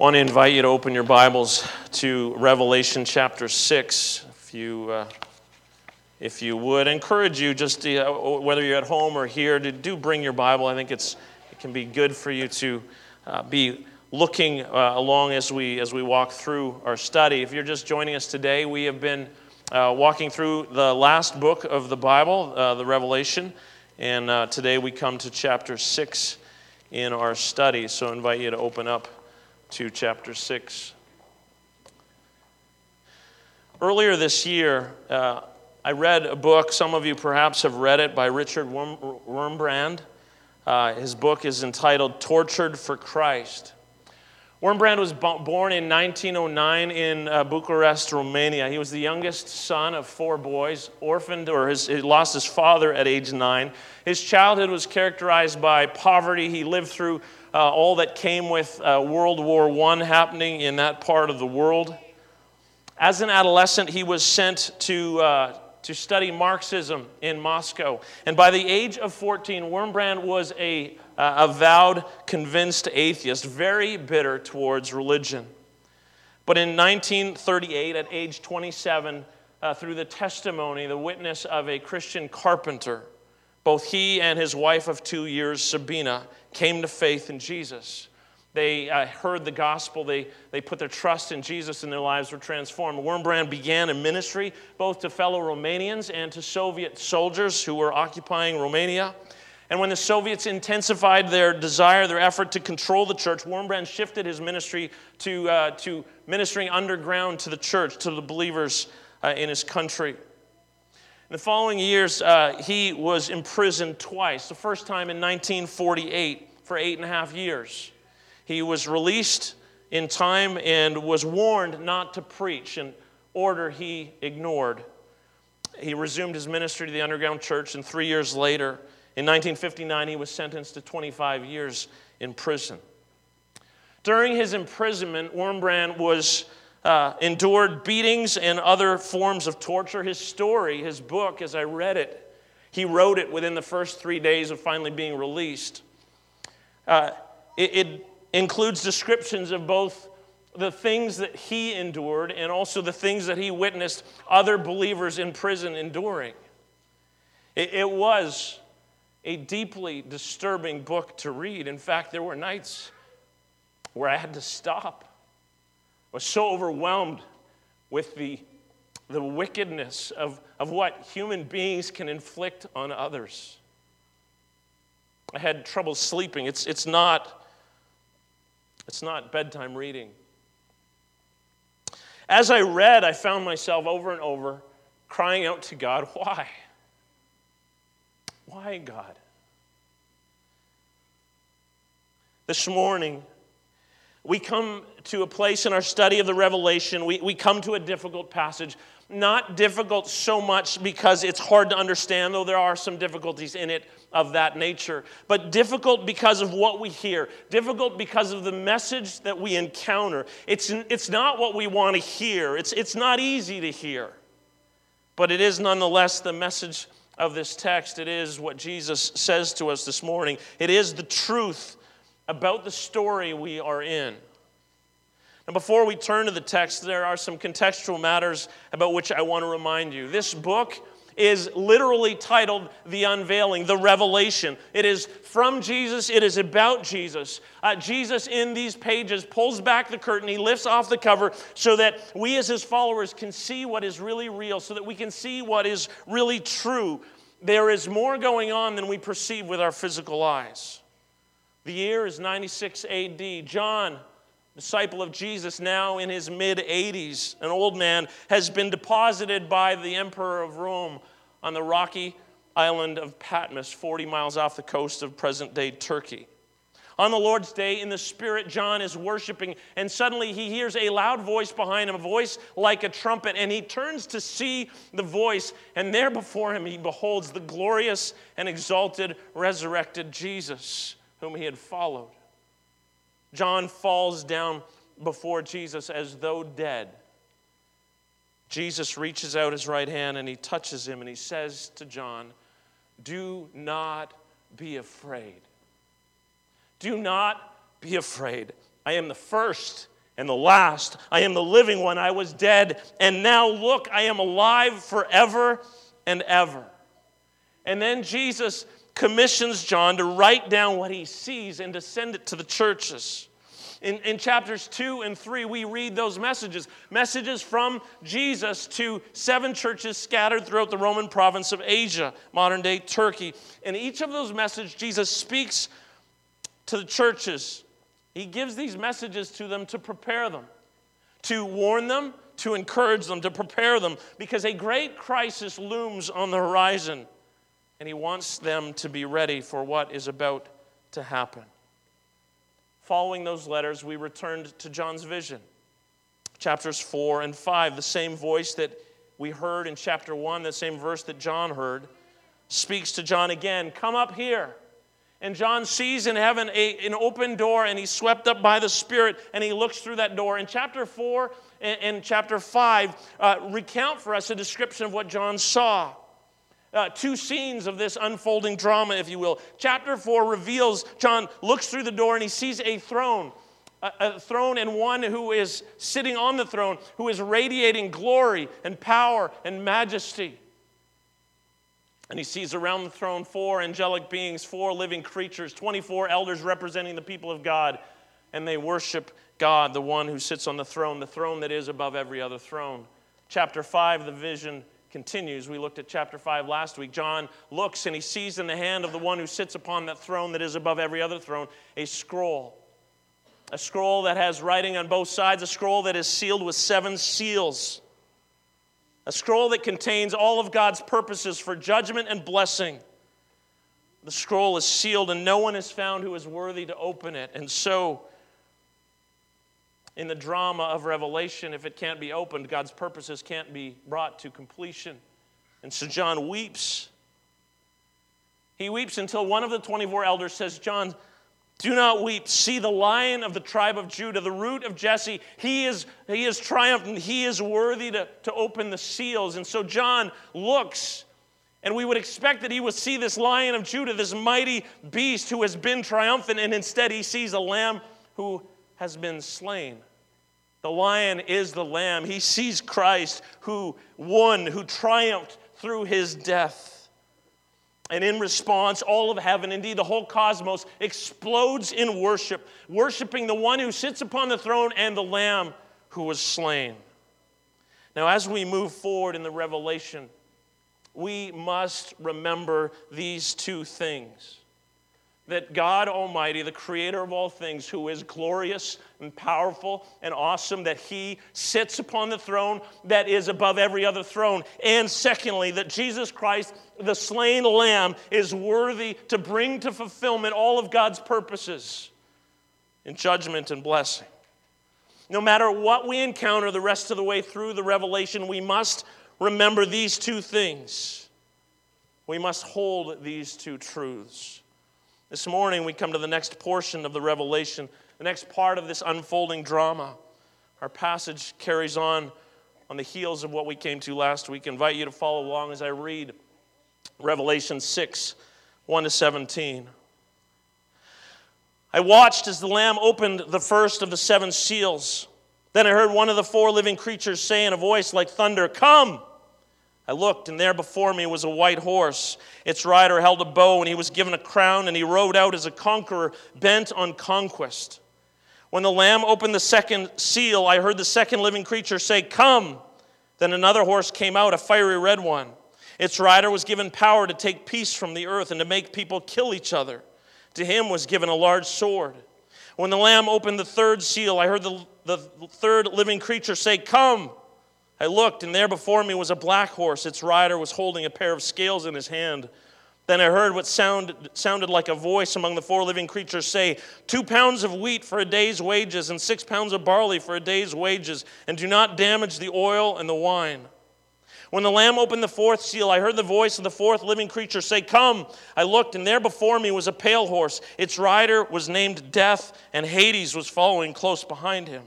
want to invite you to open your Bibles to Revelation chapter 6. If you, uh, if you would, I encourage you just to, uh, whether you're at home or here, to do bring your Bible. I think it's, it can be good for you to uh, be looking uh, along as we, as we walk through our study. If you're just joining us today, we have been uh, walking through the last book of the Bible, uh, the Revelation, and today we come to chapter 6 in our study. So I invite you to open up to chapter 6. Earlier this year, uh, I read a book, some of you perhaps have read it, by Richard Wurmbrand. Uh, his book is entitled Tortured for Christ. Wurmbrand was born in 1909 in uh, Bucharest, Romania. He was the youngest son of four boys, orphaned or his, he lost his father at age nine. His childhood was characterized by poverty. He lived through uh, all that came with uh, World War I happening in that part of the world. As an adolescent, he was sent to, uh, to study Marxism in Moscow. And by the age of 14, Wurmbrand was a uh, avowed, convinced atheist, very bitter towards religion. But in 1938, at age 27, uh, through the testimony, the witness of a Christian carpenter, both he and his wife of two years, Sabina, came to faith in Jesus. They uh, heard the gospel. They, they put their trust in Jesus, and their lives were transformed. Wurmbrand began a ministry both to fellow Romanians and to Soviet soldiers who were occupying Romania. And when the Soviets intensified their desire, their effort to control the church, Wurmbrand shifted his ministry to, uh, to ministering underground to the church, to the believers uh, in his country. In the following years, uh, he was imprisoned twice. The first time in 1948 for eight and a half years. He was released in time and was warned not to preach, an order he ignored. He resumed his ministry to the underground church, and three years later, in 1959, he was sentenced to 25 years in prison. During his imprisonment, Wurmbrand was uh, endured beatings and other forms of torture. His story, his book, as I read it, he wrote it within the first three days of finally being released. Uh, it, it includes descriptions of both the things that he endured and also the things that he witnessed other believers in prison enduring. It, it was a deeply disturbing book to read. In fact, there were nights where I had to stop. Was so overwhelmed with the, the wickedness of, of what human beings can inflict on others. I had trouble sleeping. It's, it's, not, it's not bedtime reading. As I read, I found myself over and over crying out to God, Why? Why, God? This morning, we come to a place in our study of the Revelation, we, we come to a difficult passage. Not difficult so much because it's hard to understand, though there are some difficulties in it of that nature, but difficult because of what we hear, difficult because of the message that we encounter. It's, it's not what we want to hear, it's, it's not easy to hear, but it is nonetheless the message of this text. It is what Jesus says to us this morning. It is the truth about the story we are in. Now, before we turn to the text, there are some contextual matters about which I want to remind you. This book is literally titled The Unveiling, The Revelation. It is from Jesus, it is about Jesus. Uh, Jesus, in these pages, pulls back the curtain, he lifts off the cover so that we, as his followers, can see what is really real, so that we can see what is really true. There is more going on than we perceive with our physical eyes. The year is 96 AD. John, disciple of Jesus, now in his mid 80s, an old man, has been deposited by the emperor of Rome on the rocky island of Patmos, 40 miles off the coast of present day Turkey. On the Lord's day, in the Spirit, John is worshiping, and suddenly he hears a loud voice behind him, a voice like a trumpet, and he turns to see the voice, and there before him he beholds the glorious and exalted, resurrected Jesus, whom he had followed. John falls down before Jesus as though dead. Jesus reaches out his right hand and he touches him and he says to John, Do not be afraid. Do not be afraid. I am the first and the last. I am the living one. I was dead, and now look, I am alive forever and ever. And then Jesus commissions John to write down what he sees and to send it to the churches. In, in chapters 2 and 3, we read those messages messages from Jesus to seven churches scattered throughout the Roman province of Asia, modern day Turkey. In each of those messages, Jesus speaks to the churches. He gives these messages to them to prepare them, to warn them, to encourage them, to prepare them, because a great crisis looms on the horizon, and He wants them to be ready for what is about to happen. Following those letters, we returned to John's vision. Chapters 4 and 5, the same voice that we heard in chapter 1, the same verse that John heard, speaks to John again Come up here. And John sees in heaven a, an open door, and he's swept up by the Spirit, and he looks through that door. In chapter 4 and, and chapter 5, uh, recount for us a description of what John saw. Uh, two scenes of this unfolding drama, if you will. Chapter 4 reveals John looks through the door and he sees a throne, a, a, throne, and one who is sitting on the throne, who is radiating glory and power and majesty. And he sees around the throne four angelic beings, four living creatures, 24 elders representing the people of God, and they worship God, the one who sits on the throne, the throne that is above every other throne. Chapter 5, the vision continues. We looked at chapter 5 last week. John looks and he sees in the hand of the one who sits upon that throne that is above every other throne a scroll. A scroll that has writing on both sides, a scroll that is sealed with seven seals. A scroll that contains all of God's purposes for judgment and blessing. The scroll is sealed, and no one is found who is worthy to open it. And so, in the drama of Revelation, if it can't be opened, God's purposes can't be brought to completion. And so John weeps. He weeps until one of the 24 elders says, John, do not weep. See the lion of the tribe of Judah, the root of Jesse. He is, he is triumphant. He is worthy to, to open the seals. And so John looks, and we would expect that he would see this lion of Judah, this mighty beast who has been triumphant, and instead he sees a lamb who has been slain. The lion is the lamb. He sees Christ who won, who triumphed through his death. And in response, all of heaven, indeed the whole cosmos, explodes in worship, worshiping the one who sits upon the throne and the lamb who was slain. Now, as we move forward in the revelation, we must remember these two things that God Almighty, the creator of all things, who is glorious and powerful and awesome, that he sits upon the throne that is above every other throne. And secondly, that Jesus Christ, the slain lamb, is worthy to bring to fulfillment all of God's purposes in judgment and blessing. No matter what we encounter the rest of the way through the revelation, we must remember these two things. We must hold these two truths. This morning, we come to the next portion of the revelation, the next part of this unfolding drama. Our passage carries on on the heels of what we came to last week. I invite you to follow along as I read Revelation 6 1 to 17. I watched as the Lamb opened the first of the seven seals. Then I heard one of the four living creatures say in a voice like thunder, Come! I looked, and there before me was a white horse. Its rider held a bow, and he was given a crown, and he rode out as a conqueror, bent on conquest. When the Lamb opened the second seal, I heard the second living creature say, Come! Then another horse came out, a fiery red one. Its rider was given power to take peace from the earth and to make people kill each other. To him was given a large sword. When the Lamb opened the third seal, I heard the, the third living creature say, Come! I looked, and there before me was a black horse. Its rider was holding a pair of scales in his hand. Then I heard what sound, sounded like a voice among the four living creatures say, Two pounds of wheat for a day's wages, and six pounds of barley for a day's wages, and do not damage the oil and the wine. When the Lamb opened the fourth seal, I heard the voice of the fourth living creature say, Come. I looked, and there before me was a pale horse. Its rider was named Death, and Hades was following close behind him.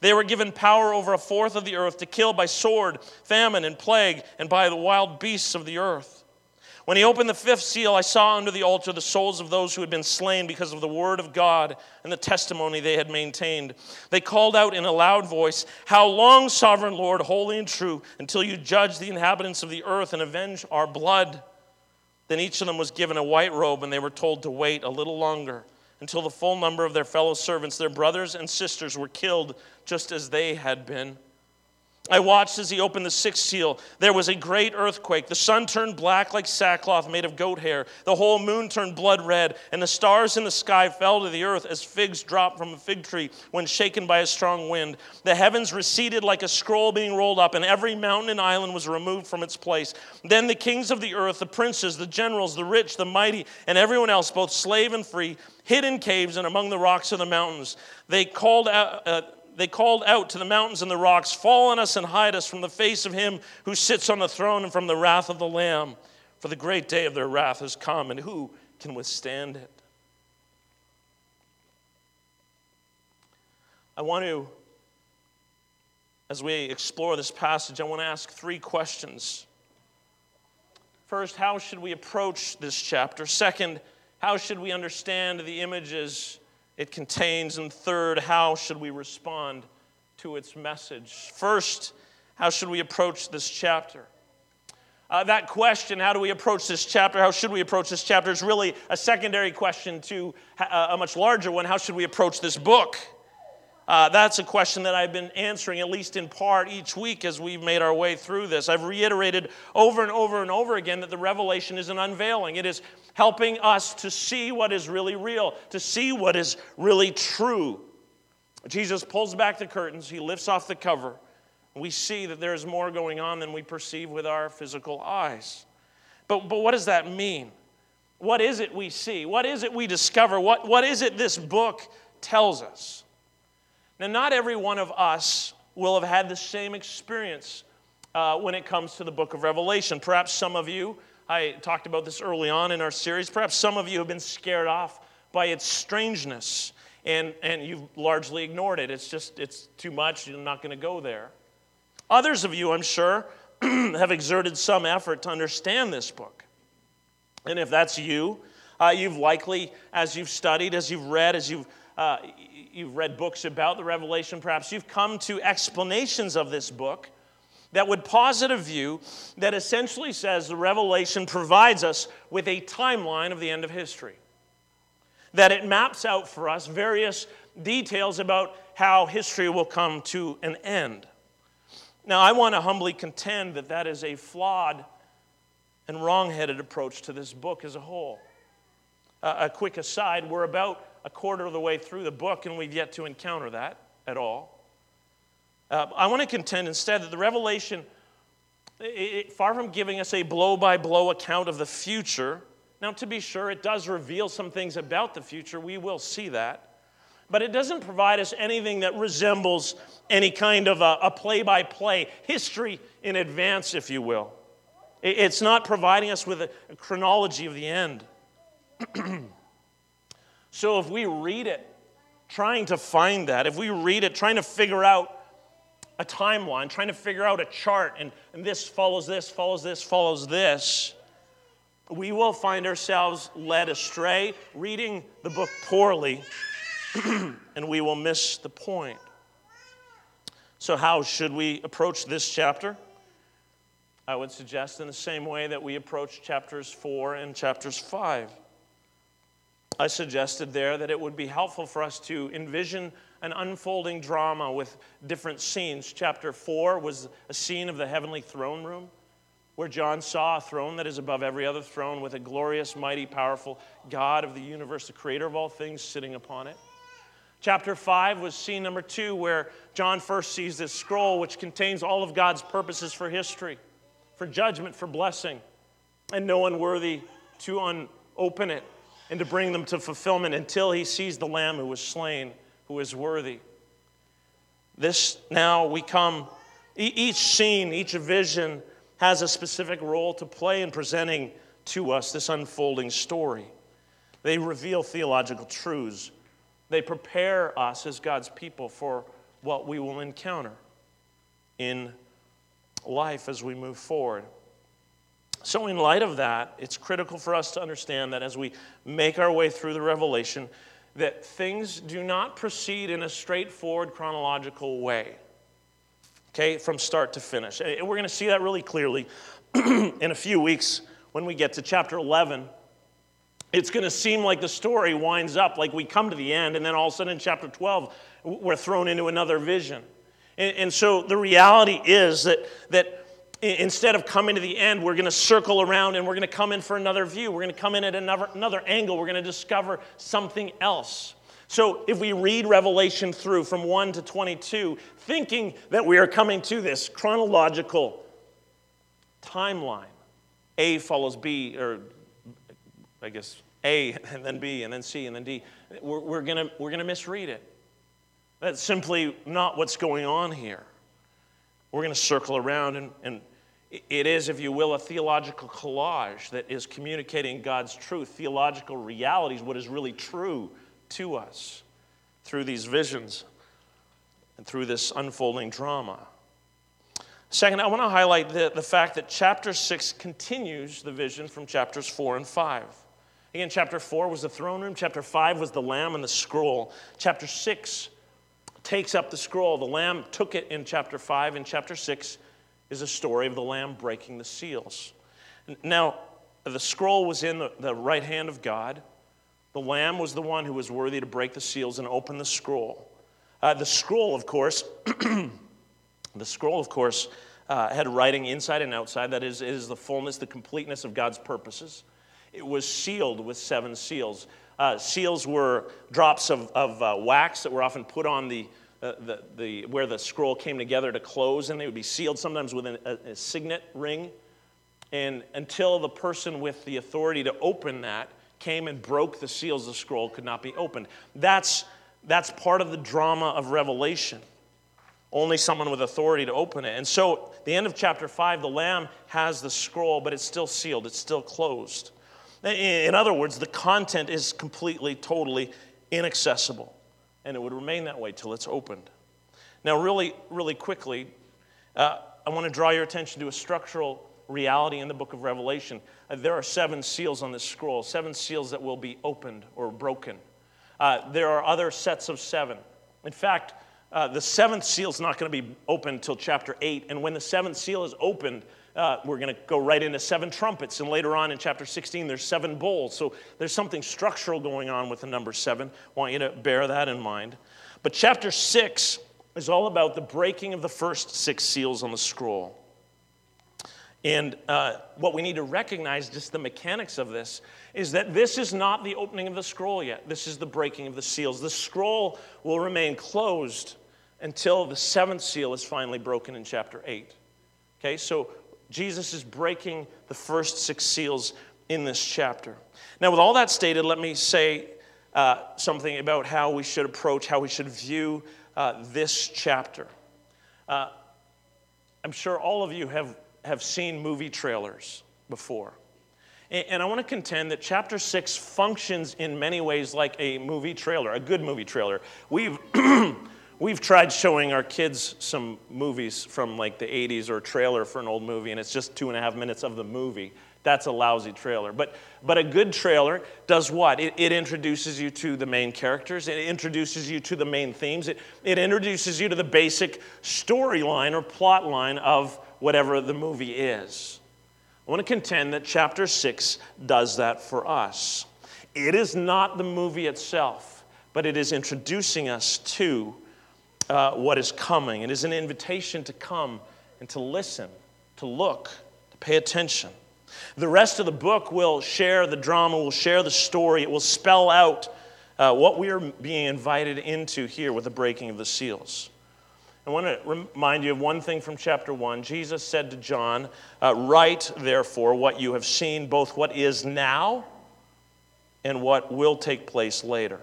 They were given power over a fourth of the earth to kill by sword, famine, and plague, and by the wild beasts of the earth. When he opened the fifth seal, I saw under the altar the souls of those who had been slain because of the word of God and the testimony they had maintained. They called out in a loud voice, How long, sovereign Lord, holy and true, until you judge the inhabitants of the earth and avenge our blood? Then each of them was given a white robe, and they were told to wait a little longer until the full number of their fellow servants, their brothers and sisters, were killed just as they had been. I watched as he opened the sixth seal. There was a great earthquake. The sun turned black like sackcloth made of goat hair. The whole moon turned blood red, and the stars in the sky fell to the earth as figs drop from a fig tree when shaken by a strong wind. The heavens receded like a scroll being rolled up, and every mountain and island was removed from its place. Then the kings of the earth, the princes, the generals, the rich, the mighty, and everyone else, both slave and free, hid in caves and among the rocks of the mountains. They called out. Uh, they called out to the mountains and the rocks, Fall on us and hide us from the face of him who sits on the throne and from the wrath of the Lamb. For the great day of their wrath has come, and who can withstand it? I want to, as we explore this passage, I want to ask three questions. First, how should we approach this chapter? Second, how should we understand the images it contains. And third, how should we respond to its message? First, how should we approach this chapter? Uh, that question, how do we approach this chapter? How should we approach this chapter? is really a secondary question to uh, a much larger one. How should we approach this book? Uh, that's a question that I've been answering, at least in part, each week as we've made our way through this. I've reiterated over and over and over again that the revelation is an unveiling. It is helping us to see what is really real, to see what is really true. Jesus pulls back the curtains, he lifts off the cover. We see that there is more going on than we perceive with our physical eyes. But, but what does that mean? What is it we see? What is it we discover? What, what is it this book tells us? Now, not every one of us will have had the same experience uh, when it comes to the book of Revelation. Perhaps some of you, I talked about this early on in our series, perhaps some of you have been scared off by its strangeness and, and you've largely ignored it. It's just, it's too much, you're not going to go there. Others of you, I'm sure, have exerted some effort to understand this book. And if that's you, uh, you've likely, as you've studied, as you've read, as you've uh, you've read books about the Revelation, perhaps you've come to explanations of this book that would posit a view that essentially says the Revelation provides us with a timeline of the end of history. That it maps out for us various details about how history will come to an end. Now, I want to humbly contend that that is a flawed and wrong headed approach to this book as a whole. Uh, a quick aside, we're about a quarter of the way through the book, and we've yet to encounter that at all. Uh, I want to contend instead that the Revelation, it, far from giving us a blow by blow account of the future, now to be sure, it does reveal some things about the future. We will see that. But it doesn't provide us anything that resembles any kind of a play by play history in advance, if you will. It's not providing us with a chronology of the end. So if we read it trying to find that, if we read it trying to figure out a timeline, trying to figure out a chart, and, and this follows this, follows this, follows this, we will find ourselves led astray, reading the book poorly, and we will miss the point. So, how should we approach this chapter? I would suggest in the same way that we approach chapters 4 and chapters 5. I suggested there that it would be helpful for us to envision an unfolding drama with different scenes. Chapter 4 was a scene of the heavenly throne room where John saw a throne that is above every other throne with a glorious, mighty, powerful God of the universe, the creator of all things, sitting upon it. Chapter 5 was scene number 2 where John first sees this scroll which contains all of God's purposes for history, for judgment, for blessing, and no one worthy to unopen it and to bring them to fulfillment until he sees the Lamb who was slain, who is worthy. This now we come, each scene, each vision has a specific role to play in presenting to us this unfolding story. They reveal theological truths, they prepare us as God's people for what we will encounter in life as we move forward. So, in light of that, it's critical for us to understand that as we make our way through the Revelation, that things do not proceed in a straightforward chronological way, okay, from start to finish. And we're going to see that really clearly in a few weeks when we get to chapter 11. It's going to seem like the story winds up, like we come to the end, and then all of a sudden in chapter 12, we're thrown into another vision. And, and so the reality is that, that instead of coming to the end, we're going to circle around and we're going to come in for another view. We're going to come in at another, another angle. We're going to discover something else. So if we read Revelation through from 1 to 22, thinking that we are coming to this chronological timeline, A follows B, or I guess A and then B and then C and then D, we're, we're going we're gonna misread it. That's simply not what's going on here. We're going to circle around and, and it is, if you will, a theological collage that is communicating God's truth, theological realities, what is really true to us through these visions and through this unfolding drama. Second, I want to highlight the, the fact that chapter 6 continues the vision from chapters 4 and 5. Again, chapter 4 was the throne room, chapter 5 was the lamb and the scroll. Chapter 6 takes up the scroll. The lamb took it in chapter 5, and chapter 6 is a story of the Lamb breaking the seals. Now, the scroll was in the, the right hand of God. The Lamb was the one who was worthy to break the seals and open the scroll. Uh, the scroll, of course, the scroll, of course, uh, had writing inside and outside. That is, is the fullness, the completeness of God's purposes. It was sealed with seven seals. Uh, seals were drops of, of uh, wax that were often put on the, uh, the, the, where the scroll came together to close, and they would be sealed sometimes with a, a signet ring. And until the person with the authority to open that came and broke the seals, the scroll could not be opened. That's, that's part of the drama of Revelation. Only someone with authority to open it. And so, the end of chapter 5, the Lamb has the scroll, but it's still sealed, it's still closed. In other words, the content is completely, totally inaccessible and it would remain that way till it's opened. Now, really, really quickly, uh, I want to draw your attention to a structural reality in the book of Revelation. Uh, there are seven seals on this scroll, seven seals that will be opened or broken. Uh, there are other sets of seven. In fact, uh, the seventh seal is not going to be opened until chapter 8. And when the seventh seal is opened, uh, we're going to go right into seven trumpets. And later on in chapter 16, there's seven bowls. So there's something structural going on with the number seven. Want you to bear that in mind. But chapter 6 is all about the breaking of the first six seals on the scroll. And uh, what we need to recognize, just the mechanics of this, is that this is not the opening of the scroll yet. This is the breaking of the seals. The scroll will remain closed until the seventh seal is finally broken in chapter 8. Okay, so Jesus is breaking the first six seals in this chapter. Now, with all that stated, let me say uh, something about how we should approach, how we should view uh, this chapter. Uh, I'm sure all of you have, have seen movie trailers before. And, and I want to contend that chapter 6 functions in many ways like a movie trailer, a good movie trailer. We've We've tried showing our kids some movies from like the 80s or a trailer for an old movie, and it's just two and a half minutes of the movie. That's a lousy trailer. But, but a good trailer does what? It, it introduces you to the main characters, it introduces you to the main themes, it, it introduces you to the basic storyline or plot line of whatever the movie is. I want to contend that chapter 6 does that for us. It is not the movie itself, but it is introducing us to uh, what is coming. It is an invitation to come and to listen, to look, to pay attention. The rest of the book will share the drama, will share the story, it will spell out uh, what we are being invited into here with the breaking of the seals. I want to remind you of one thing from chapter 1. Jesus said to John, uh, Write, therefore, what you have seen, both what is now and what will take place later.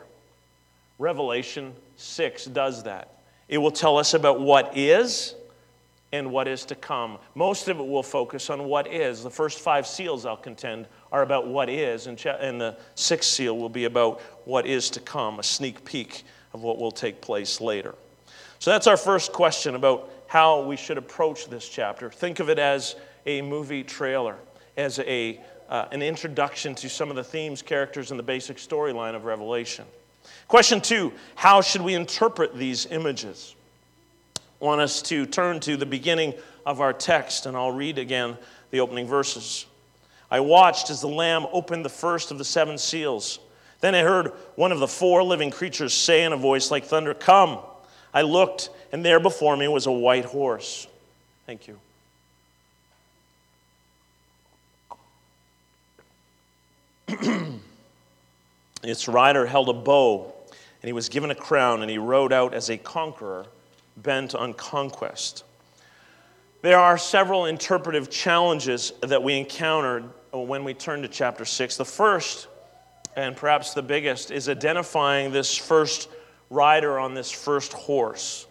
Revelation 6 does that. It will tell us about what is and what is to come. Most of it will focus on what is. The first five seals, I'll contend, are about what is, and, the sixth seal will be about what is to come, a sneak peek of what will take place later. So that's our first question about how we should approach this chapter. Think of it as a movie trailer. as a, uh, an introduction to some of the themes, characters, and the basic storyline of Revelation. Question two How should we interpret these images? I want us to turn to the beginning of our text, and I'll read again the opening verses. I watched as the Lamb opened the first of the seven seals. Then I heard one of the four living creatures say in a voice like thunder, Come. I looked, and there before me was a white horse. Thank you. its rider held a bow, and he was given a crown, and he rode out as a conqueror bent on conquest. There are several interpretive challenges that we encountered when we turn to chapter 6. The first, and perhaps the biggest, is identifying this first rider on this first horse.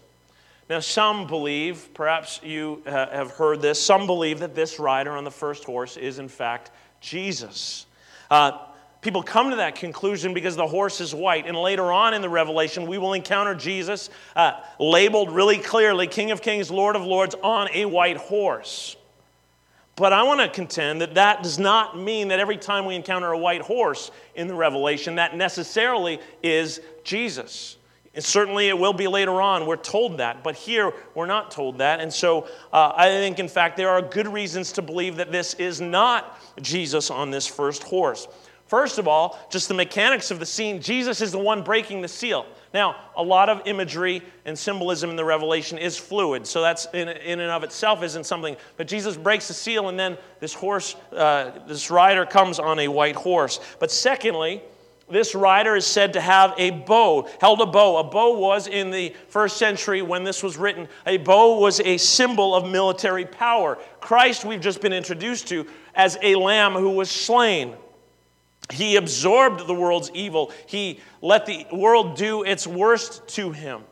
Now, some believe, perhaps you have heard this, some believe that this rider on the first horse is in fact Jesus. Uh, People come to that conclusion because the horse is white. And later on in the Revelation, we will encounter Jesus uh, labeled really clearly King of Kings, Lord of Lords on a white horse. But I want to contend that that does not mean that every time we encounter a white horse in the Revelation, that necessarily is Jesus. And certainly it will be later on. We're told that. But here, we're not told that. And so uh, I think, in fact, there are good reasons to believe that this is not Jesus on this first horse. First of all, just the mechanics of the scene, Jesus is the one breaking the seal. Now, a lot of imagery and symbolism in the Revelation is fluid, so that's in, in and of itself isn't something. But Jesus breaks the seal, and then this horse, uh, this rider comes on a white horse. But secondly, this rider is said to have a bow, held a bow. A bow was in the first century when this was written, a bow was a symbol of military power. Christ, we've just been introduced to as a lamb who was slain. He absorbed the world's evil. He let the world do its worst to him.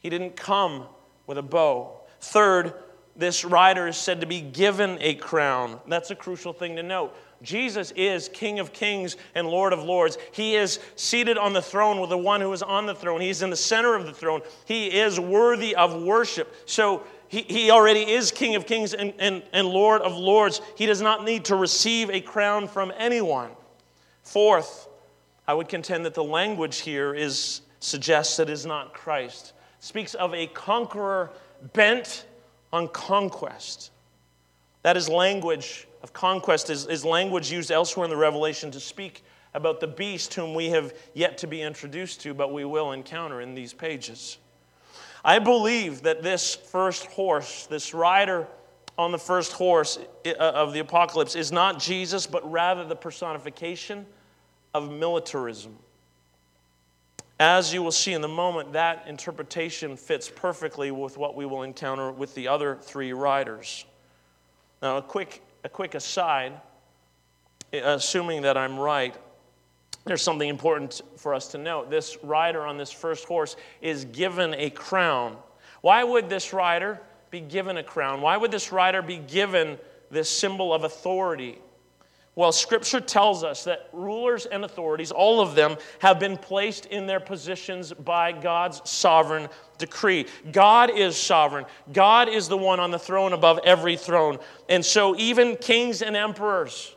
He didn't come with a bow. Third, this rider is said to be given a crown. That's a crucial thing to note. Jesus is King of kings and Lord of lords. He is seated on the throne with the one who is on the throne. He's in the center of the throne. He is worthy of worship. So he, he already is King of kings and, and, and Lord of lords. He does not need to receive a crown from anyone. Fourth, I would contend that the language here is suggests that is not Christ. It speaks of a conqueror bent on conquest. That is language of conquest is, is language used elsewhere in the Revelation to speak about the beast whom we have yet to be introduced to, but we will encounter in these pages. I believe that this first horse, this rider on the first horse uh, of the apocalypse is not Jesus, but rather the personification of militarism. As you will see in the moment, that interpretation fits perfectly with what we will encounter with the other three riders. Now, a quick, a quick aside, assuming that I'm right, there's something important for us to note. This rider on this first horse is given a crown. Why would this rider? Be given a crown? Why would this rider be given this symbol of authority? Well, Scripture tells us that rulers and authorities, all of them, have been placed in their positions by God's sovereign decree. God is sovereign. God is the one on the throne above every throne. And so, even kings and emperors,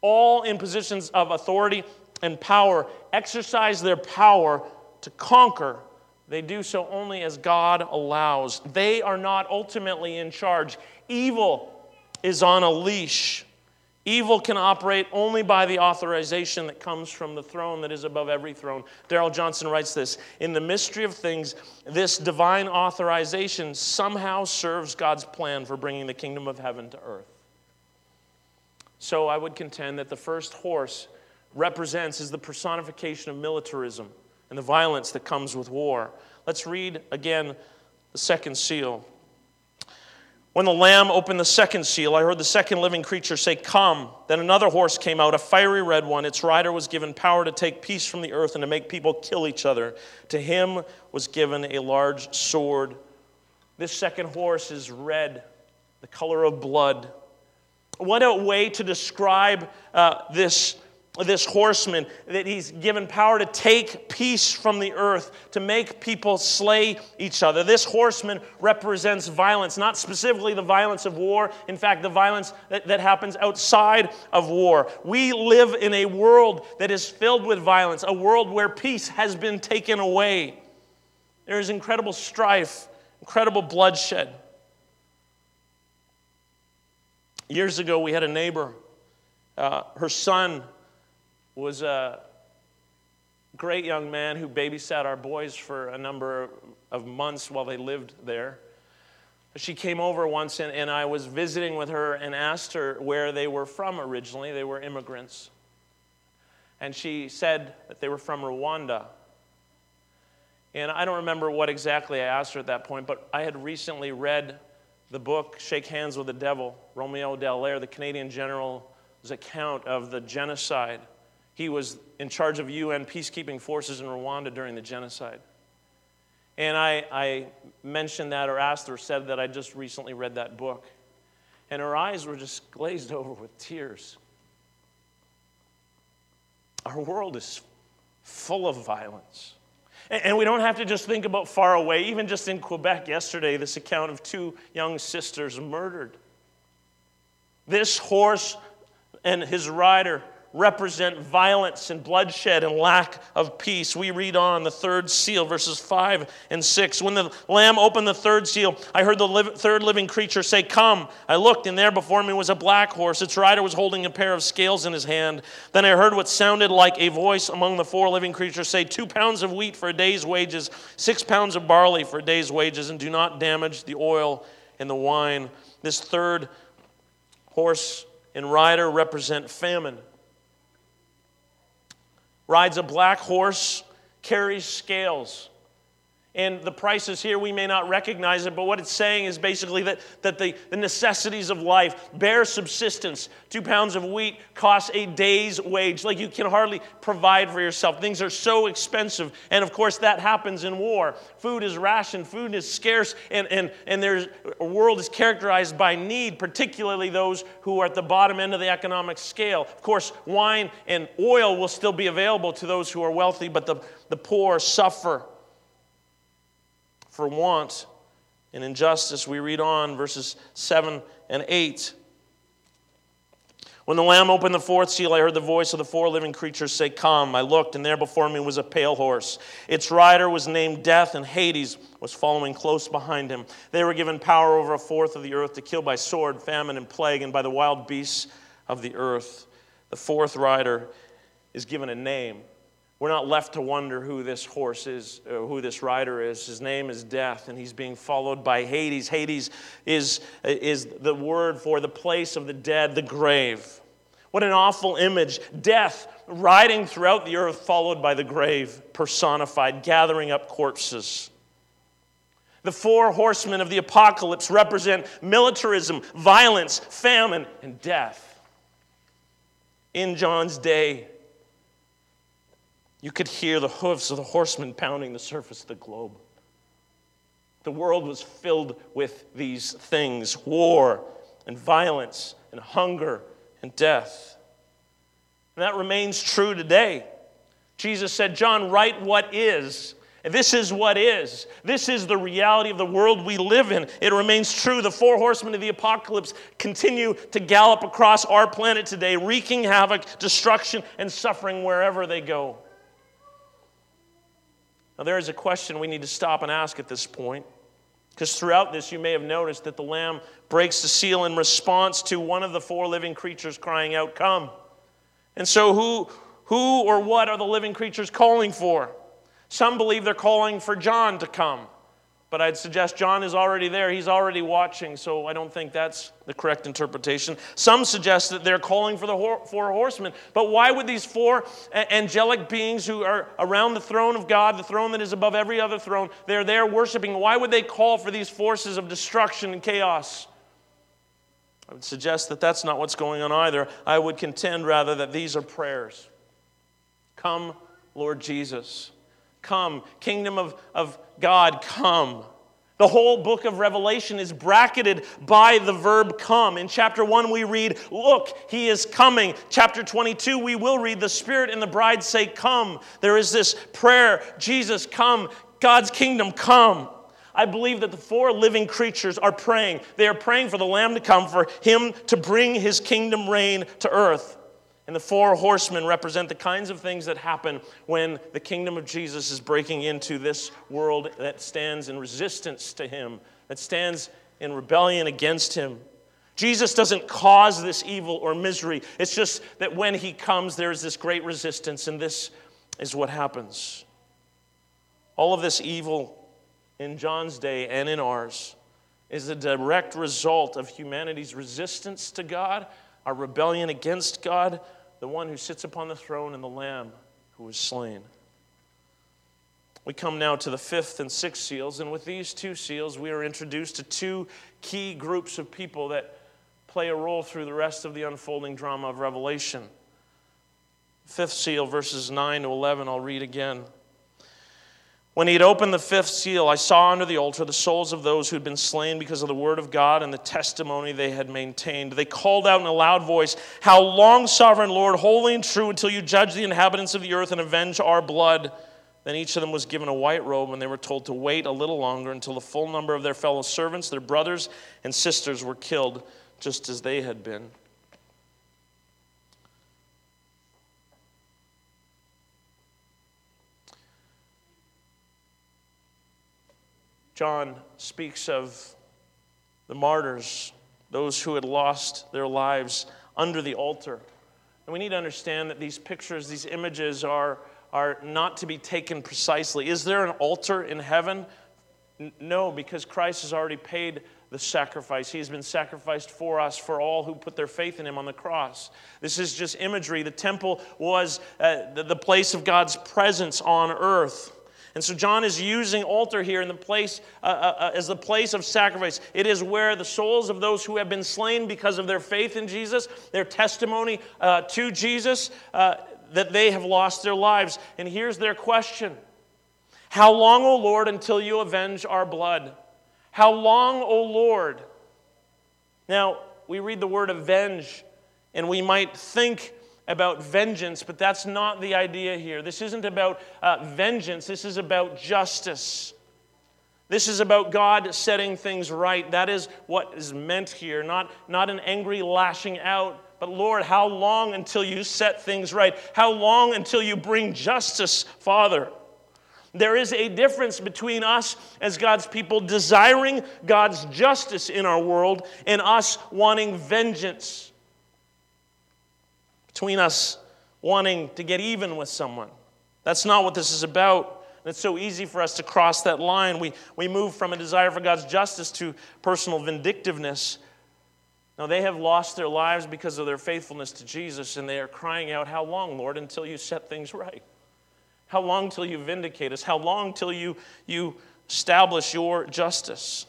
all in positions of authority and power, exercise their power to conquer they do so only as God allows. They are not ultimately in charge. Evil is on a leash. Evil can operate only by the authorization that comes from the throne that is above every throne. Darrell Johnson writes this In the mystery of things, this divine authorization somehow serves God's plan for bringing the kingdom of heaven to earth. So I would contend that the first horse represents, is the personification of militarism and the violence that comes with war. Let's read again the second seal. When the Lamb opened the second seal, I heard the second living creature say, Come. Then another horse came out, a fiery red one. Its rider was given power to take peace from the earth and to make people kill each other. To him was given a large sword. This second horse is red, the color of blood. What a way to describe uh, this this horseman, that he's given power to take peace from the earth, to make people slay each other. This horseman represents violence, not specifically the violence of war, in fact, the violence that, that happens outside of war. We live in a world that is filled with violence, a world where peace has been taken away. There is incredible strife, incredible bloodshed. Years ago, we had a neighbor. Uh, her son was a great young man who babysat our boys for a number of months while they lived there. She came over once and, and I was visiting with her and asked her where they were from originally. They were immigrants. And she said that they were from Rwanda. And I don't remember what exactly I asked her at that point, but I had recently read the book Shake Hands with the Devil, Romeo Dallaire, the Canadian general's account of the genocide he was in charge of UN peacekeeping forces in Rwanda during the genocide. And I, I mentioned that or asked or said that I just recently read that book. And her eyes were just glazed over with tears. Our world is full of violence. And we don't have to just think about far away. Even just in Quebec yesterday, this account of two young sisters murdered. This horse and his rider represent violence and bloodshed and lack of peace. We read on the third seal, verses 5 and 6. When the Lamb opened the third seal, I heard the third living creature say, Come. I looked, and there before me was a black horse. Its rider was holding a pair of scales in his hand. Then I heard what sounded like a voice among the four living creatures say, Two pounds of wheat for a day's wages, six pounds of barley for a day's wages, and do not damage the oil and the wine. This third horse and rider represent famine rides a black horse, carries scales. And the prices here, we may not recognize it, but what it's saying is basically that, that the, the necessities of life, bare subsistence, two pounds of wheat costs a day's wage. Like you can hardly provide for yourself. Things are so expensive. And of course, that happens in war. Food is rationed, food is scarce, and, and, and there's, a world is characterized by need, particularly those who are at the bottom end of the economic scale. Of course, wine and oil will still be available to those who are wealthy, but the, the poor suffer for want and injustice. We read on verses 7 and 8. When the Lamb opened the fourth seal, I heard the voice of the four living creatures say, Come. I looked, and there before me was a pale horse. Its rider was named Death, and Hades was following close behind him. They were given power over a fourth of the earth to kill by sword, famine, and plague, and by the wild beasts of the earth. The fourth rider is given a name we're not left to wonder who this horse is, uh, who this rider is. His name is Death, and he's being followed by Hades. Hades is, is the word for the place of the dead, the grave. What an awful image. Death riding throughout the earth, followed by the grave, personified, gathering up corpses. The four horsemen of the apocalypse represent militarism, violence, famine, and death. In John's day, you could hear the hoofs of the horsemen pounding the surface of the globe. The world was filled with these things war and violence and hunger and death. And that remains true today. Jesus said, John, write what is. This is what is. This is the reality of the world we live in. It remains true. The four horsemen of the apocalypse continue to gallop across our planet today, wreaking havoc, destruction, and suffering wherever they go. Now, there is a question we need to stop and ask at this point. Because throughout this, you may have noticed that the Lamb breaks the seal in response to one of the four living creatures crying out, Come. And so, who, who or what are the living creatures calling for? Some believe they're calling for John to come. But I'd suggest John is already there. He's already watching, so I don't think that's the correct interpretation. Some suggest that they're calling for the four horsemen. But why would these four angelic beings who are around the throne of God, the throne that is above every other throne, they're there worshiping, why would they call for these forces of destruction and chaos? I would suggest that that's not what's going on either. I would contend rather that these are prayers. Come, Lord Jesus. Come, kingdom of, of God, come. The whole book of Revelation is bracketed by the verb come. In chapter 1, we read, Look, he is coming. Chapter 22, we will read, The Spirit and the bride say, Come. There is this prayer Jesus, come. God's kingdom, come. I believe that the four living creatures are praying. They are praying for the Lamb to come, for him to bring his kingdom reign to earth. And the four horsemen represent the kinds of things that happen when the kingdom of Jesus is breaking into this world that stands in resistance to him, that stands in rebellion against him. Jesus doesn't cause this evil or misery. It's just that when he comes, there is this great resistance, and this is what happens. All of this evil in John's day and in ours is a direct result of humanity's resistance to God, our rebellion against God, the one who sits upon the throne, and the Lamb who was slain. We come now to the fifth and sixth seals, and with these two seals, we are introduced to two key groups of people that play a role through the rest of the unfolding drama of Revelation. Fifth seal, verses 9 to 11, I'll read again. When he had opened the fifth seal, I saw under the altar the souls of those who had been slain because of the word of God and the testimony they had maintained. They called out in a loud voice, How long, sovereign Lord, holy and true, until you judge the inhabitants of the earth and avenge our blood? Then each of them was given a white robe, and they were told to wait a little longer until the full number of their fellow servants, their brothers and sisters, were killed, just as they had been. John speaks of the martyrs, those who had lost their lives under the altar. And we need to understand that these pictures, these images are, are not to be taken precisely. Is there an altar in heaven? No, because Christ has already paid the sacrifice. He has been sacrificed for us, for all who put their faith in him on the cross. This is just imagery. The temple was uh, the, the place of God's presence on earth. And so John is using altar here in the place uh, uh, uh, as the place of sacrifice. It is where the souls of those who have been slain because of their faith in Jesus, their testimony uh, to Jesus, uh, that they have lost their lives. And here's their question How long, O Lord, until you avenge our blood? How long, O Lord? Now, we read the word avenge, and we might think about vengeance, but that's not the idea here. This isn't about uh, vengeance, this is about justice. This is about God setting things right. That is what is meant here, not, not an angry lashing out, but Lord, how long until you set things right? How long until you bring justice, Father? There is a difference between us as God's people desiring God's justice in our world and us wanting vengeance between us wanting to get even with someone. That's not what this is about. It's so easy for us to cross that line. We, we move from a desire for God's justice to personal vindictiveness. Now, they have lost their lives because of their faithfulness to Jesus, and they are crying out, How long, Lord, until you set things right? How long till you vindicate us? How long till you, you establish your justice?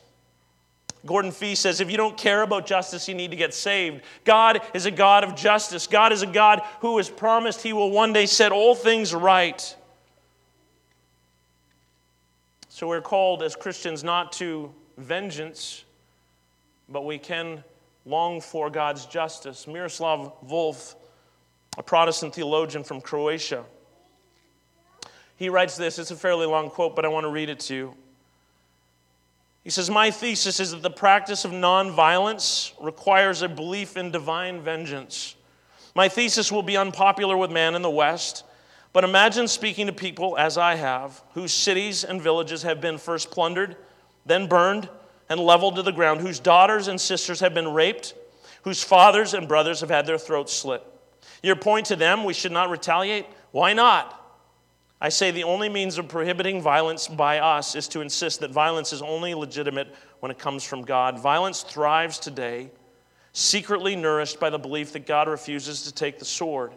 Gordon Fee says if you don't care about justice, you need to get saved. God is a God of justice. God is a God who has promised he will one day set all things right. So we're called as Christians not to vengeance, but we can long for God's justice. Miroslav Volf, a Protestant theologian from Croatia, he writes this. It's a fairly long quote, but I want to read it to you. He says, My thesis is that the practice of nonviolence requires a belief in divine vengeance. My thesis will be unpopular with man in the West, but imagine speaking to people, as I have, whose cities and villages have been first plundered, then burned, and leveled to the ground, whose daughters and sisters have been raped, whose fathers and brothers have had their throats slit. Your point to them, we should not retaliate? Why not? I say the only means of prohibiting violence by us is to insist that violence is only legitimate when it comes from God. Violence thrives today, secretly nourished by the belief that God refuses to take the sword.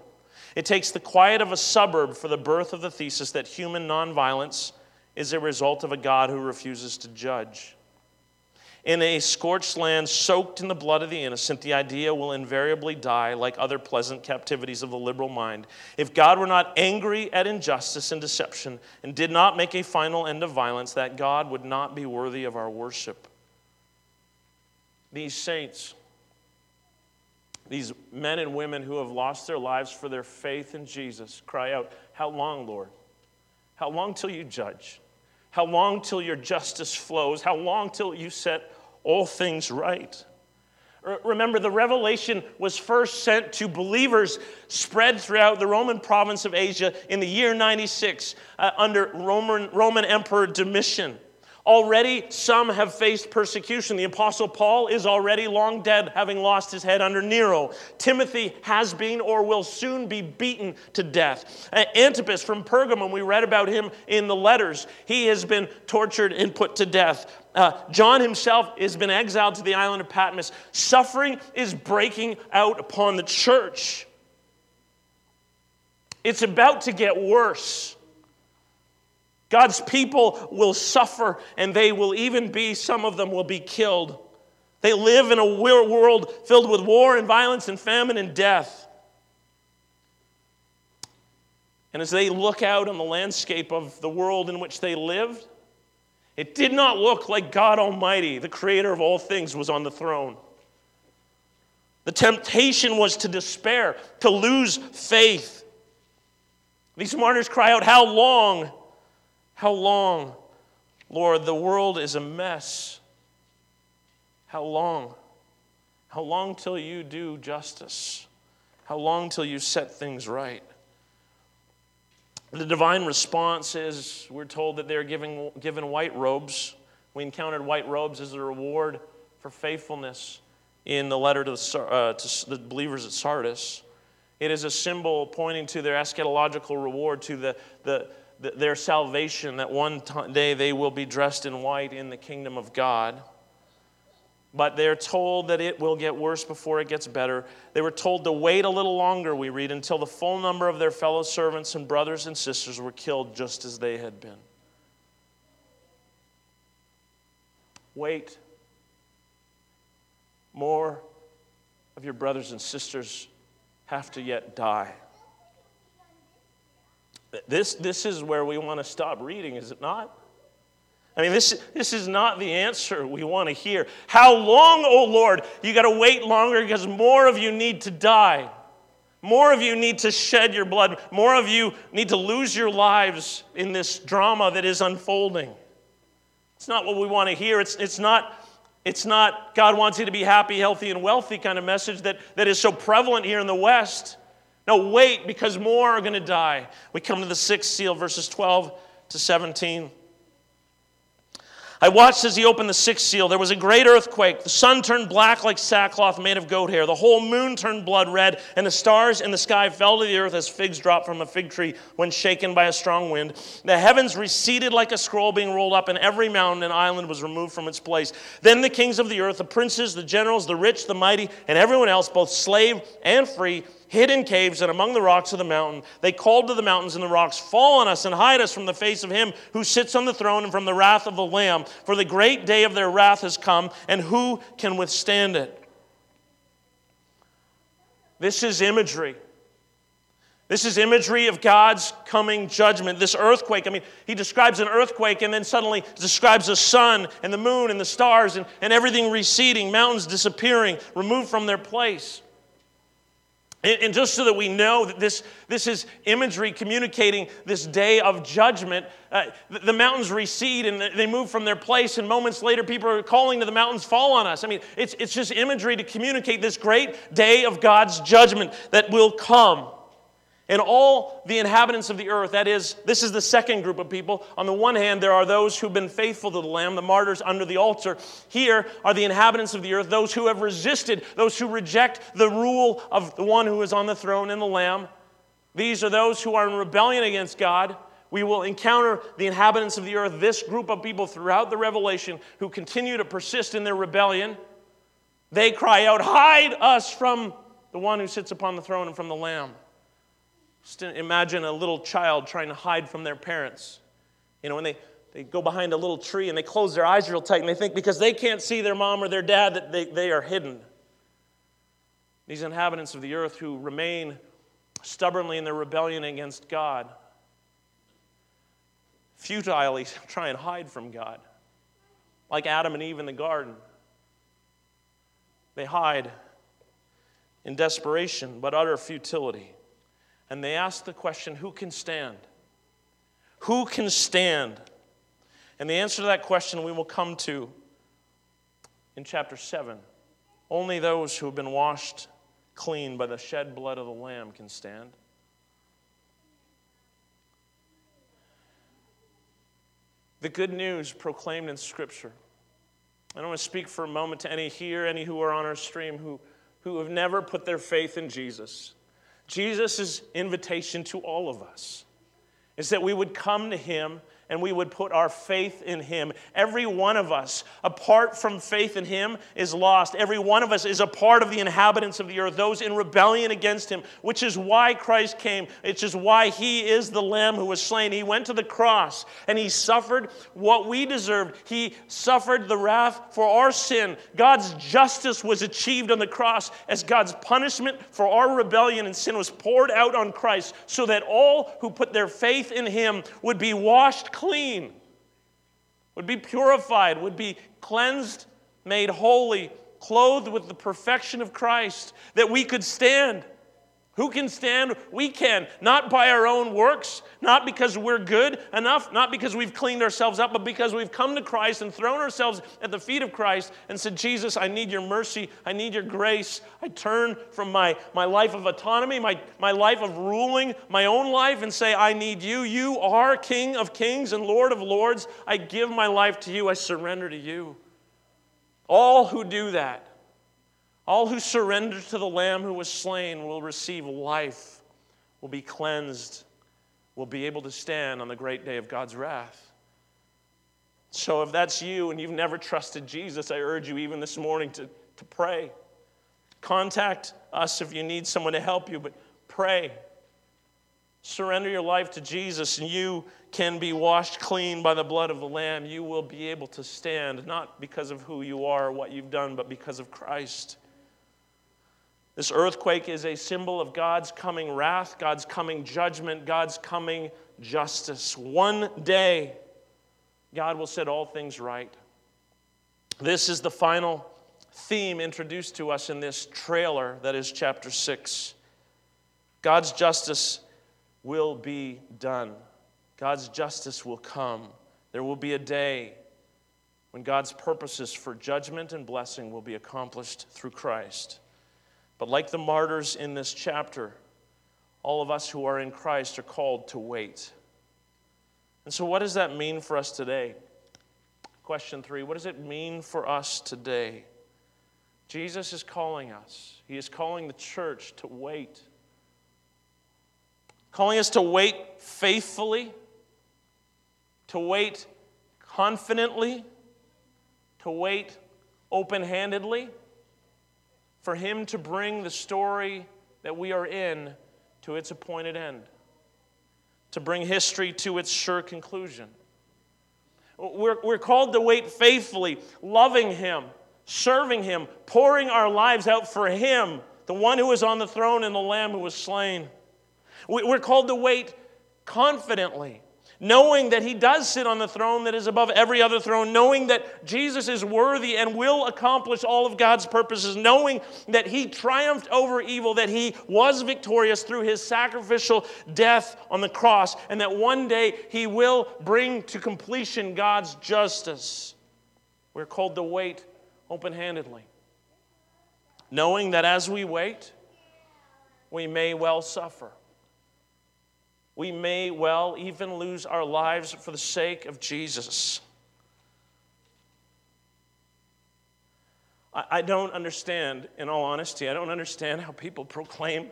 It takes the quiet of a suburb for the birth of the thesis that human nonviolence is a result of a God who refuses to judge. In a scorched land soaked in the blood of the innocent, the idea will invariably die like other pleasant captivities of the liberal mind. If God were not angry at injustice and deception and did not make a final end of violence, that God would not be worthy of our worship. These saints, these men and women who have lost their lives for their faith in Jesus, cry out, How long, Lord? How long till you judge? How long till your justice flows? How long till you set all things right? Remember, the revelation was first sent to believers spread throughout the Roman province of Asia in the year 96 uh, under Roman, Roman Emperor Domitian. Already, some have faced persecution. The Apostle Paul is already long dead, having lost his head under Nero. Timothy has been or will soon be beaten to death. Antipas from Pergamum, we read about him in the letters. He has been tortured and put to death. Uh, John himself has been exiled to the island of Patmos. Suffering is breaking out upon the church. It's about to get worse. God's people will suffer, and they will even be, some of them will be killed. They live in a world filled with war and violence and famine and death. And as they look out on the landscape of the world in which they lived, it did not look like God Almighty, the creator of all things, was on the throne. The temptation was to despair, to lose faith. These martyrs cry out, How long? How long? Lord, the world is a mess. How long? How long till you do justice? How long till you set things right? The divine response is we're told that they're giving, given white robes. We encountered white robes as a reward for faithfulness in the letter to the, uh, to the believers at Sardis. It is a symbol pointing to their eschatological reward, to the, the, their salvation, that one day they will be dressed in white in the kingdom of God. But they're told that it will get worse before it gets better. They were told to wait a little longer, we read, until the full number of their fellow servants and brothers and sisters were killed just as they had been. Wait. More of your brothers and sisters have to yet die. This, this is where we want to stop reading, is it not? I mean, this, this is not the answer we want to hear. How long, oh Lord? You got to wait longer because more of you need to die. More of you need to shed your blood. More of you need to lose your lives in this drama that is unfolding. It's not what we want to hear. It's, it's, not, it's not God wants you to be happy, healthy, and wealthy kind of message that, that is so prevalent here in the West. No, wait, because more are going to die. We come to the sixth seal, verses 12 to 17. I watched as he opened the sixth seal. There was a great earthquake. The sun turned black like sackcloth made of goat hair. The whole moon turned blood red, and the stars in the sky fell to the earth as figs drop from a fig tree when shaken by a strong wind. The heavens receded like a scroll being rolled up, and every mountain and island was removed from its place. Then the kings of the earth, the princes, the generals, the rich, the mighty, and everyone else, both slave and free, hid in caves and among the rocks of the mountain. They called to the mountains and the rocks, Fall on us and hide us from the face of him who sits on the throne and from the wrath of the Lamb. For the great day of their wrath has come, and who can withstand it? This is imagery. This is imagery of God's coming judgment. This earthquake, I mean, he describes an earthquake and then suddenly describes the sun and the moon and the stars and, and everything receding, mountains disappearing, removed from their place. And just so that we know that this, this is imagery communicating this day of judgment, uh, the mountains recede and they move from their place, and moments later, people are calling to the mountains, fall on us. I mean, it's, it's just imagery to communicate this great day of God's judgment that will come. And all the inhabitants of the earth, that is, this is the second group of people. On the one hand, there are those who've been faithful to the Lamb, the martyrs under the altar. Here are the inhabitants of the earth, those who have resisted, those who reject the rule of the one who is on the throne and the Lamb. These are those who are in rebellion against God. We will encounter the inhabitants of the earth, this group of people throughout the Revelation who continue to persist in their rebellion. They cry out, Hide us from the one who sits upon the throne and from the Lamb. Just imagine a little child trying to hide from their parents. You know, when they they go behind a little tree and they close their eyes real tight and they think because they can't see their mom or their dad that they, they are hidden. These inhabitants of the earth who remain stubbornly in their rebellion against God, futilely try and hide from God, like Adam and Eve in the garden. They hide in desperation, but utter futility. And they ask the question who can stand? Who can stand? And the answer to that question we will come to in chapter 7. Only those who have been washed clean by the shed blood of the Lamb can stand. The good news proclaimed in Scripture. I don't want to speak for a moment to any here, any who are on our stream who, who have never put their faith in Jesus. Jesus' invitation to all of us is that we would come to Him and we would put our faith in Him. Every one of us, apart from faith in Him, is lost. Every one of us is a part of the inhabitants of the earth, those in rebellion against Him, which is why Christ came. Which is why He is the Lamb who was slain. He went to the cross and He suffered what we deserved. He suffered the wrath for our sin. God's justice was achieved on the cross as God's punishment for our rebellion and sin was poured out on Christ so that all who put their faith in Him would be washed clean, would be purified, would be cleansed, made holy, clothed with the perfection of Christ, that we could stand who can stand? We can. Not by our own works, not because we're good enough, not because we've cleaned ourselves up, but because we've come to Christ and thrown ourselves at the feet of Christ and said, Jesus, I need your mercy. I need your grace. I turn from my, my life of autonomy, my, my life of ruling my own life, and say, I need you. You are King of kings and Lord of lords. I give my life to you. I surrender to you. All who do that all who surrender to the Lamb who was slain will receive life, will be cleansed, will be able to stand on the great day of God's wrath. So, if that's you and you've never trusted Jesus, I urge you even this morning to, to pray. Contact us if you need someone to help you, but pray. Surrender your life to Jesus, and you can be washed clean by the blood of the Lamb. You will be able to stand, not because of who you are or what you've done, but because of Christ. This earthquake is a symbol of God's coming wrath, God's coming judgment, God's coming justice. One day, God will set all things right. This is the final theme introduced to us in this trailer that is chapter 6. God's justice will be done. God's justice will come. There will be a day when God's purposes for judgment and blessing will be accomplished through Christ. But like the martyrs in this chapter, all of us who are in Christ are called to wait. And so, what does that mean for us today? Question three What does it mean for us today? Jesus is calling us, He is calling the church to wait. Calling us to wait faithfully, to wait confidently, to wait open handedly for Him to bring the story that we are in to its appointed end, to bring history to its sure conclusion. We're, we're called to wait faithfully, loving Him, serving Him, pouring our lives out for Him, the one who is on the throne and the Lamb who was slain. We're called to wait confidently knowing that he does sit on the throne that is above every other throne, knowing that Jesus is worthy and will accomplish all of God's purposes, knowing that he triumphed over evil, that he was victorious through his sacrificial death on the cross, and that one day he will bring to completion God's justice. We're called to wait open handedly, knowing that as we wait, we may well suffer we may well even lose our lives for the sake of Jesus. I don't understand, in all honesty, I don't understand how people proclaim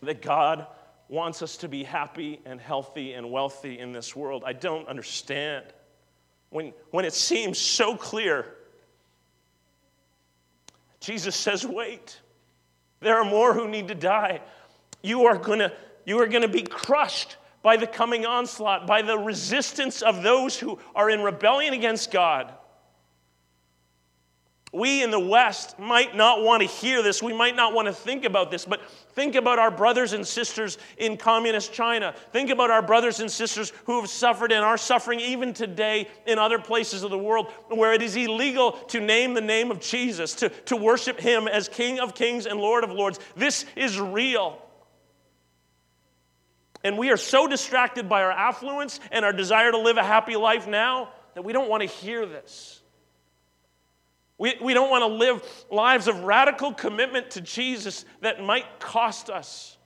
that God wants us to be happy and healthy and wealthy in this world. I don't understand. When, when it seems so clear, Jesus says, wait. There are more who need to die. You are going to you are going to be crushed by the coming onslaught, by the resistance of those who are in rebellion against God. We in the West might not want to hear this. We might not want to think about this, but think about our brothers and sisters in communist China. Think about our brothers and sisters who have suffered and are suffering even today in other places of the world where it is illegal to name the name of Jesus, to, to worship Him as King of Kings and Lord of Lords. This is real. And we are so distracted by our affluence and our desire to live a happy life now that we don't want to hear this. We, we don't want to live lives of radical commitment to Jesus that might cost us.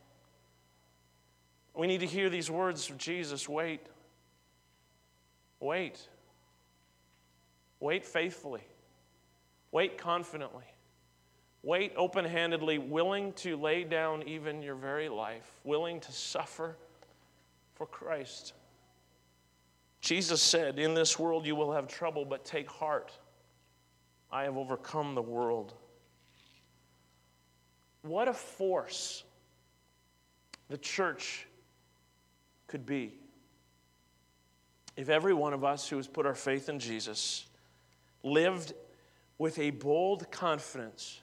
We need to hear these words of Jesus wait. Wait. Wait faithfully. Wait confidently. Wait open handedly, willing to lay down even your very life, willing to suffer for Christ. Jesus said, In this world you will have trouble, but take heart. I have overcome the world. What a force the church could be if every one of us who has put our faith in Jesus lived with a bold confidence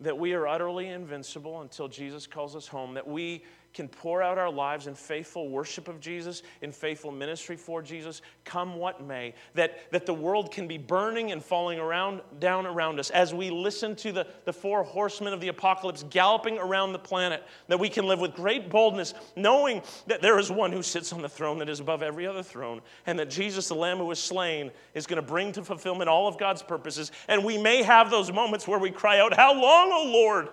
that we are utterly invincible until Jesus calls us home, that we can pour out our lives in faithful worship of Jesus, in faithful ministry for Jesus, come what may, that, that the world can be burning and falling around, down around us as we listen to the, the four horsemen of the apocalypse galloping around the planet, that we can live with great boldness, knowing that there is one who sits on the throne that is above every other throne, and that Jesus, the Lamb who was slain, is going to bring to fulfillment all of God's purposes. And we may have those moments where we cry out, How long, O Lord?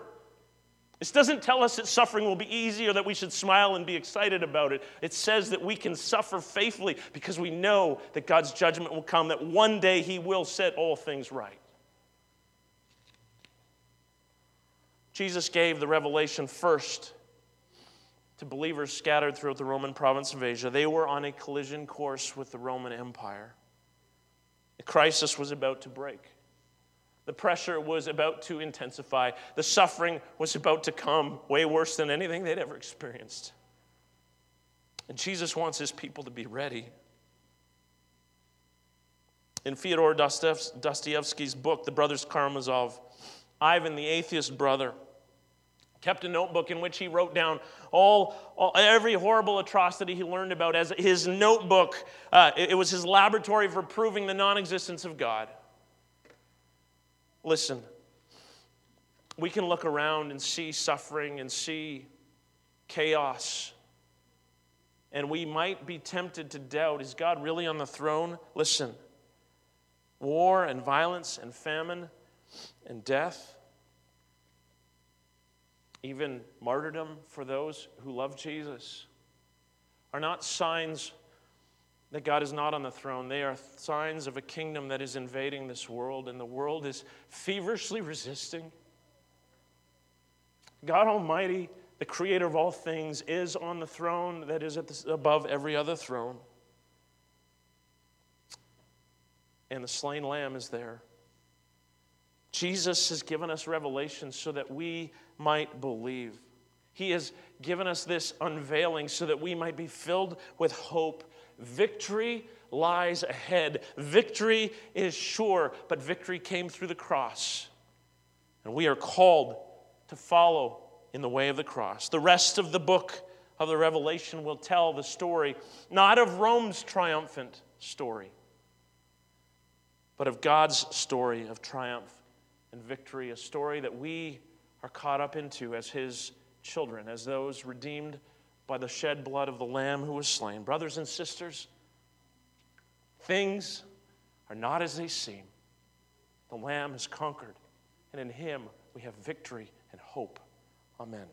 This doesn't tell us that suffering will be easy or that we should smile and be excited about it. It says that we can suffer faithfully because we know that God's judgment will come, that one day He will set all things right. Jesus gave the revelation first to believers scattered throughout the Roman province of Asia. They were on a collision course with the Roman Empire. The crisis was about to break. The pressure was about to intensify. The suffering was about to come way worse than anything they'd ever experienced. And Jesus wants his people to be ready. In Fyodor Dostoevsky's book, The Brothers Karamazov, Ivan, the atheist brother, kept a notebook in which he wrote down all, all every horrible atrocity he learned about as his notebook. Uh, it, it was his laboratory for proving the non existence of God. Listen, we can look around and see suffering and see chaos. And we might be tempted to doubt is God really on the throne? Listen, war and violence and famine and death, even martyrdom for those who love Jesus, are not signs that God is not on the throne. They are signs of a kingdom that is invading this world, and the world is feverishly resisting. God Almighty, the creator of all things, is on the throne that is above every other throne. And the slain lamb is there. Jesus has given us revelation so that we might believe. He has given us this unveiling so that we might be filled with hope Victory lies ahead. Victory is sure, but victory came through the cross. And we are called to follow in the way of the cross. The rest of the book of the Revelation will tell the story, not of Rome's triumphant story, but of God's story of triumph and victory, a story that we are caught up into as His children, as those redeemed by the shed blood of the Lamb who was slain. Brothers and sisters, things are not as they seem. The Lamb has conquered, and in Him we have victory and hope. Amen.